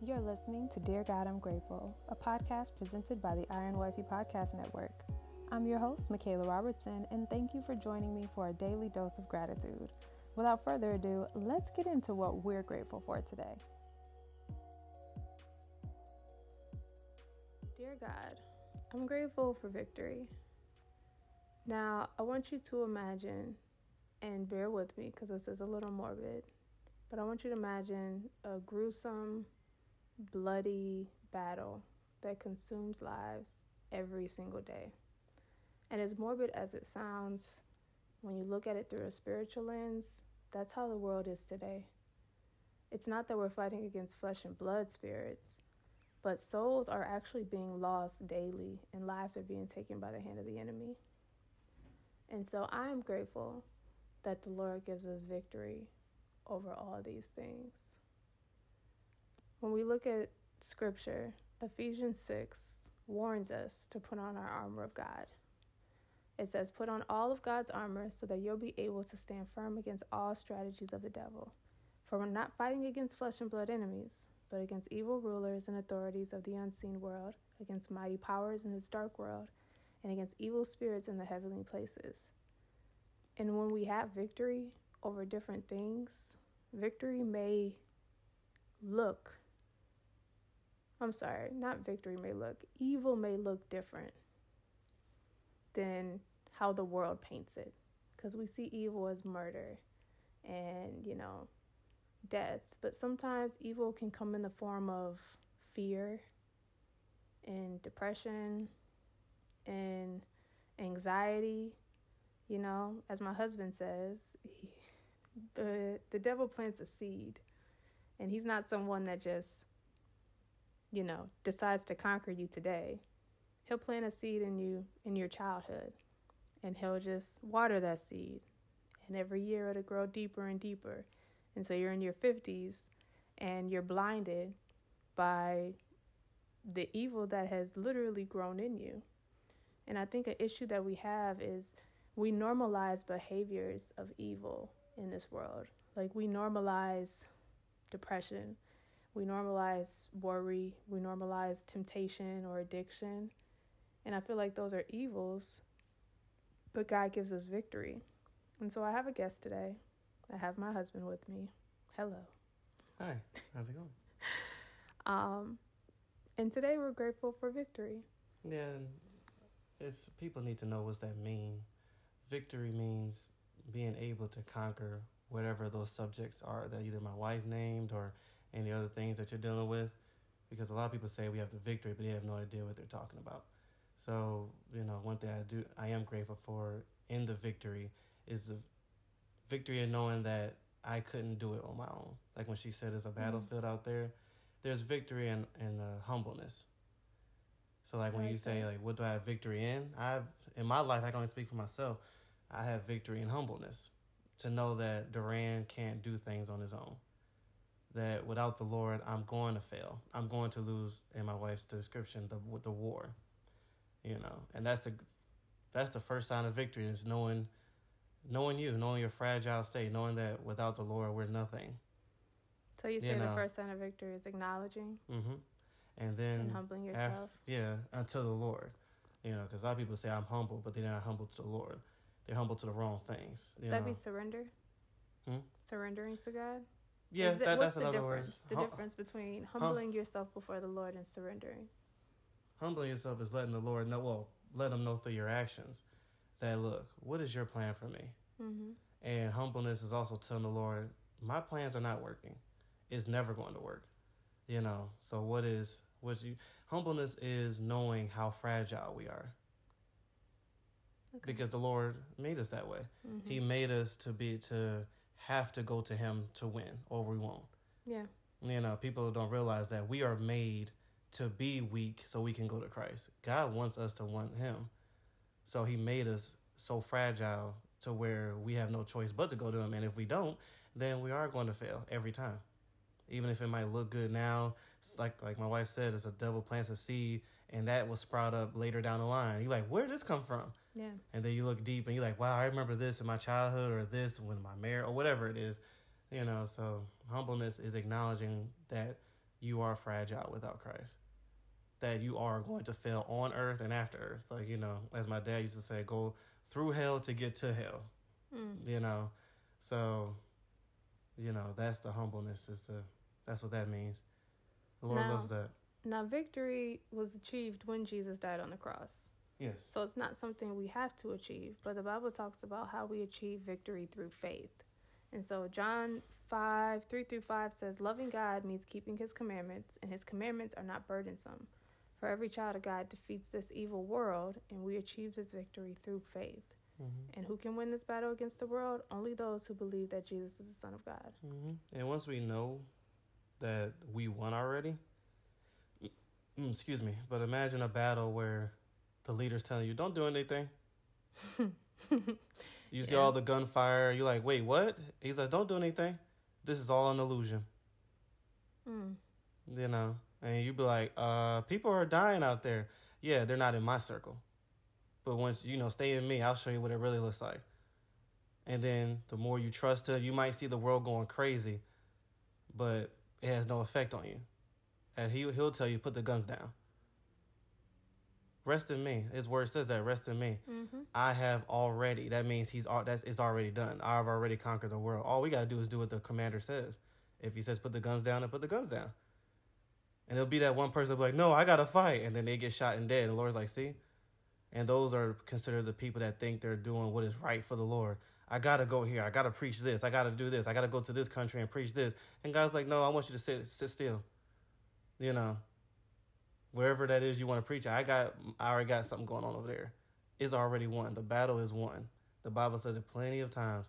You're listening to Dear God, I'm Grateful, a podcast presented by the Iron Wifey Podcast Network. I'm your host, Michaela Robertson, and thank you for joining me for a daily dose of gratitude. Without further ado, let's get into what we're grateful for today. Dear God, I'm grateful for victory. Now, I want you to imagine, and bear with me because this is a little morbid, but I want you to imagine a gruesome, bloody battle that consumes lives every single day. And as morbid as it sounds, when you look at it through a spiritual lens, that's how the world is today. It's not that we're fighting against flesh and blood spirits, but souls are actually being lost daily and lives are being taken by the hand of the enemy. And so I am grateful that the Lord gives us victory over all these things. When we look at scripture, Ephesians 6 warns us to put on our armor of God. It says, Put on all of God's armor so that you'll be able to stand firm against all strategies of the devil. For we're not fighting against flesh and blood enemies, but against evil rulers and authorities of the unseen world, against mighty powers in this dark world and against evil spirits in the heavenly places. And when we have victory over different things, victory may look, I'm sorry, not victory may look, evil may look different than how the world paints it. Because we see evil as murder and, you know, death. But sometimes evil can come in the form of fear and depression and anxiety. You know, as my husband says, he, the the devil plants a seed, and he's not someone that just, you know, decides to conquer you today. He'll plant a seed in you in your childhood, and he'll just water that seed, and every year it'll grow deeper and deeper, and so you're in your fifties, and you're blinded by the evil that has literally grown in you. And I think an issue that we have is we normalize behaviors of evil in this world. Like we normalize depression, we normalize worry, we normalize temptation or addiction. And I feel like those are evils, but God gives us victory. And so I have a guest today. I have my husband with me. Hello. Hi, how's it going? um, and today we're grateful for victory. Yeah, it's people need to know what's that mean. Victory means being able to conquer whatever those subjects are that either my wife named or any other things that you're dealing with. Because a lot of people say we have the victory, but they have no idea what they're talking about. So, you know, one thing I do I am grateful for in the victory is the victory of knowing that I couldn't do it on my own. Like when she said there's a battlefield mm-hmm. out there, there's victory in, in uh, humbleness. So like when you say like what do I have victory in? I've in my life I can only speak for myself. I have victory in humbleness. To know that Duran can't do things on his own. That without the Lord I'm going to fail. I'm going to lose in my wife's description the the war. You know, and that's the that's the first sign of victory is knowing knowing you, knowing your fragile state, knowing that without the Lord we're nothing. So you say you know, the first sign of victory is acknowledging. Mm-hmm and then and humbling yourself. After, yeah, unto the Lord. You know, because a lot of people say I'm humble, but they're not humble to the Lord. They're humble to the wrong things. That be surrender. Hmm? Surrendering to God. Yeah, it, that, what's that's the difference? Word. The hum- difference between humbling hum- yourself before the Lord and surrendering. Humbling yourself is letting the Lord know. Well, let Him know through your actions that look, what is your plan for me? Mm-hmm. And humbleness is also telling the Lord, my plans are not working. It's never going to work. You know. So what is what you humbleness is knowing how fragile we are. Okay. Because the Lord made us that way. Mm-hmm. He made us to be to have to go to him to win or we won't. Yeah. You know, people don't realize that we are made to be weak so we can go to Christ. God wants us to want him. So he made us so fragile to where we have no choice but to go to him and if we don't, then we are going to fail every time even if it might look good now. like like my wife said, it's a devil plants a seed, and that will sprout up later down the line. You're like, where did this come from? Yeah. And then you look deep, and you're like, wow, I remember this in my childhood, or this when my marriage, or whatever it is. You know, so humbleness is acknowledging that you are fragile without Christ. That you are going to fail on earth and after earth. Like, you know, as my dad used to say, go through hell to get to hell. Mm. You know. So, you know, that's the humbleness is the that's what that means. The Lord Now- loves that. Now, victory was achieved when Jesus died on the cross. Yes. So it's not something we have to achieve, but the Bible talks about how we achieve victory through faith. And so John 5, 3 through 5 says, Loving God means keeping his commandments, and his commandments are not burdensome. For every child of God defeats this evil world, and we achieve this victory through faith. Mm-hmm. And who can win this battle against the world? Only those who believe that Jesus is the Son of God. hmm And once we know that we won already, mm, excuse me, but imagine a battle where the leader's telling you, don't do anything. You see Yeah. all the gunfire. You're like, wait, what? He's like, don't do anything. This is all an illusion, Mm. you know? And you'd be like, uh, people are dying out there. Yeah, they're not in my circle. But once, you know, stay in me, I'll show you what it really looks like. And then the more you trust him, you might see the world going crazy, but it has no effect on you. And he, he'll tell you, put the guns down. Rest in me. His word says that, rest in me. Mm-hmm. I have already. That means he's that's it's already done. I've already conquered the world. All we gotta do is do what the commander says. If he says put the guns down, then put the guns down. And it'll be that one person be like, no, I gotta fight, and then they get shot and dead. And the Lord's like, see, and those are considered the people that think they're doing what is right for the Lord. I gotta go here. I gotta preach this. I gotta do this. I gotta go to this country and preach this. And God's like, no, I want you to sit sit still. You know, wherever that is you want to preach. I got. I already got something going on over there. It's already won. The battle is won. The Bible says it plenty of times.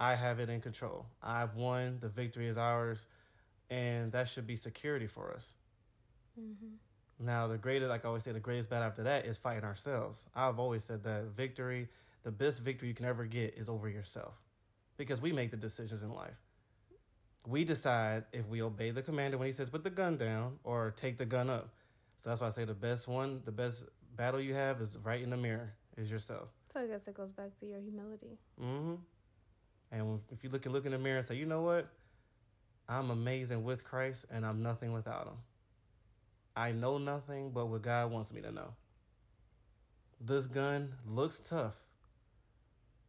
I have it in control. I've won. The victory is ours. And that should be security for us. Mm-hmm. Now, the greatest, like I always say, the greatest battle after that is fighting ourselves. I've always said that victory, the best victory you can ever get is over yourself because we make the decisions in life. We decide if we obey the commander when he says put the gun down or take the gun up. So that's why I say the best one, the best battle you have is right in the mirror, is yourself. So I guess it goes back to your humility. Mm hmm. And if you look and look in the mirror and say, you know what? I'm amazing with Christ and I'm nothing without him. I know nothing but what God wants me to know. This gun looks tough.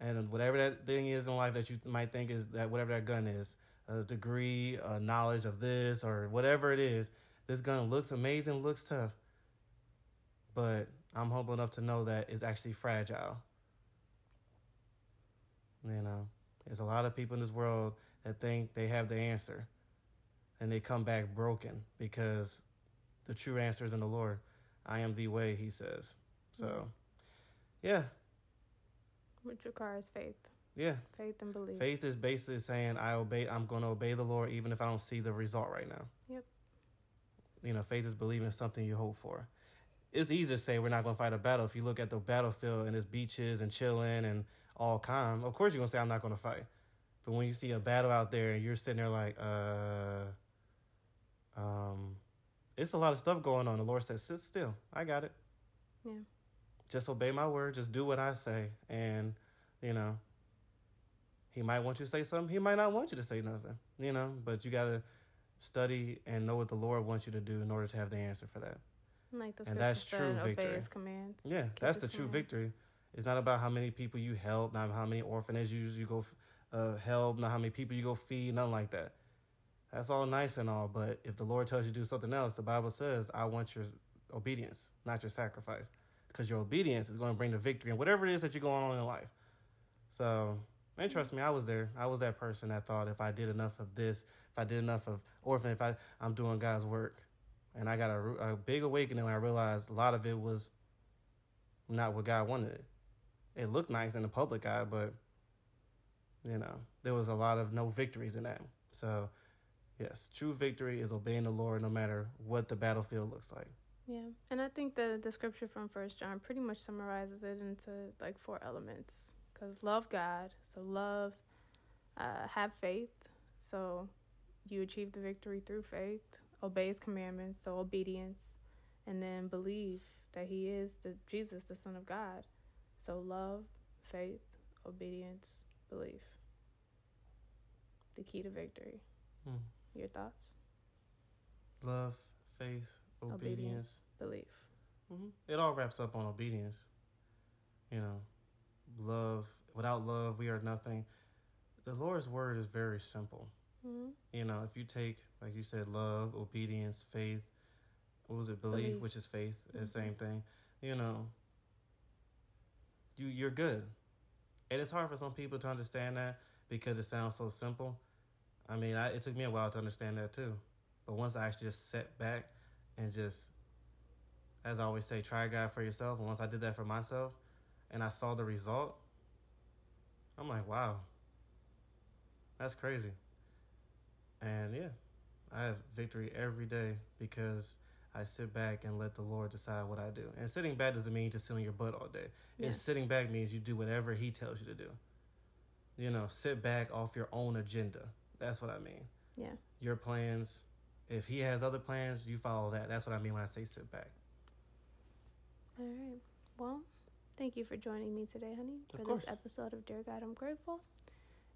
And whatever that thing is in life that you might think is that whatever that gun is, a degree, a knowledge of this, or whatever it is, this gun looks amazing, looks tough. But I'm humble enough to know that it's actually fragile. You know, there's a lot of people in this world that think they have the answer and they come back broken because the true answer is in the Lord. I am the way, he says. So, yeah, Which requires faith. yeah. Faith and belief. Faith is basically saying I obey. I'm going to obey the Lord even if I don't see the result right now. Yep. You know, faith is believing in something you hope for. It's easy to say we're not going to fight a battle. If you look at the battlefield and it's beaches and chilling and all calm, of course you're going to say I'm not going to fight. But when you see a battle out there and you're sitting there like, uh, it's a lot of stuff going on. The Lord says, sit still. I got it. Yeah. Just obey my word. Just do what I say. And, you know, he might want you to say something. He might not want you to say nothing, you know, but you got to study and know what the Lord wants you to do in order to have the answer for that. Like And that's true victory. his commands. Yeah, Keep that's the his true commands. victory. It's not about how many people you help, not how many orphanages you go uh, help, not how many people you go feed, nothing like that. That's all nice and all, but if the Lord tells you to do something else, the Bible says, I want your obedience, not your sacrifice. Because your obedience is going to bring the victory and whatever it is that you're going on in life. So, and trust me, I was there. I was that person that thought if I did enough of this, if I did enough of orphan, if I, I'm doing God's work. And I got a, a big awakening when I realized a lot of it was not what God wanted. It looked nice in the public eye, but you know, there was a lot of no victories in that. So, yes, true victory is obeying the Lord no matter what the battlefield looks like. Yeah, and I think the the scripture from First John pretty much summarizes it into like four elements. Cause love God, so love, uh, have faith, so you achieve the victory through faith. Obey His commandments, so obedience, and then believe that He is the Jesus, the Son of God. So love, faith, obedience, belief. The key to victory. Hmm. Your thoughts? love, faith, obedience, obedience, belief. hmm It all wraps up on obedience. You know, love. Without love, we are nothing. The Lord's word is very simple. hmm You know, if you take, like you said, love, obedience, faith, what was it, belief, Belief. which is faith, the Mhm. same thing. You know, you you're good. And it's hard for some people to understand that because it sounds so simple. I mean, I, it took me a while to understand that too. But once I actually just sat back and just, as I always say, try God for yourself. And once I did that for myself and I saw the result, I'm like, wow, that's crazy. And yeah, I have victory every day because I sit back and let the Lord decide what I do. And sitting back doesn't mean just sit on your butt all day. Yeah. It's sitting back means you do whatever He tells you to do. You know, sit back off your own agenda. That's what I mean. Yeah. Your plans. If He has other plans, you follow that. That's what I mean when I say sit back. All right. Well, thank you for joining me today, honey, Of for course. this episode of Dear God, I'm Grateful.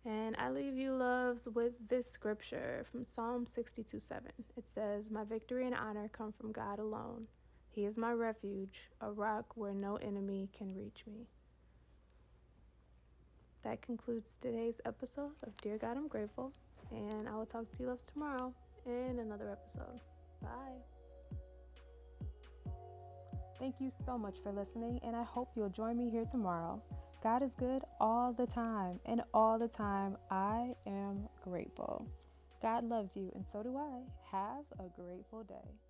And I leave you, loves, with this scripture from Psalm 62 7. It says, My victory and honor come from God alone. He is my refuge, a rock where no enemy can reach me. That concludes today's episode of Dear God, I'm Grateful. And I will talk to you, loves, tomorrow in another episode. Bye. Thank you so much for listening, and I hope you'll join me here tomorrow. God is good all the time, and all the time I am grateful. God loves you, and so do I. Have a grateful day.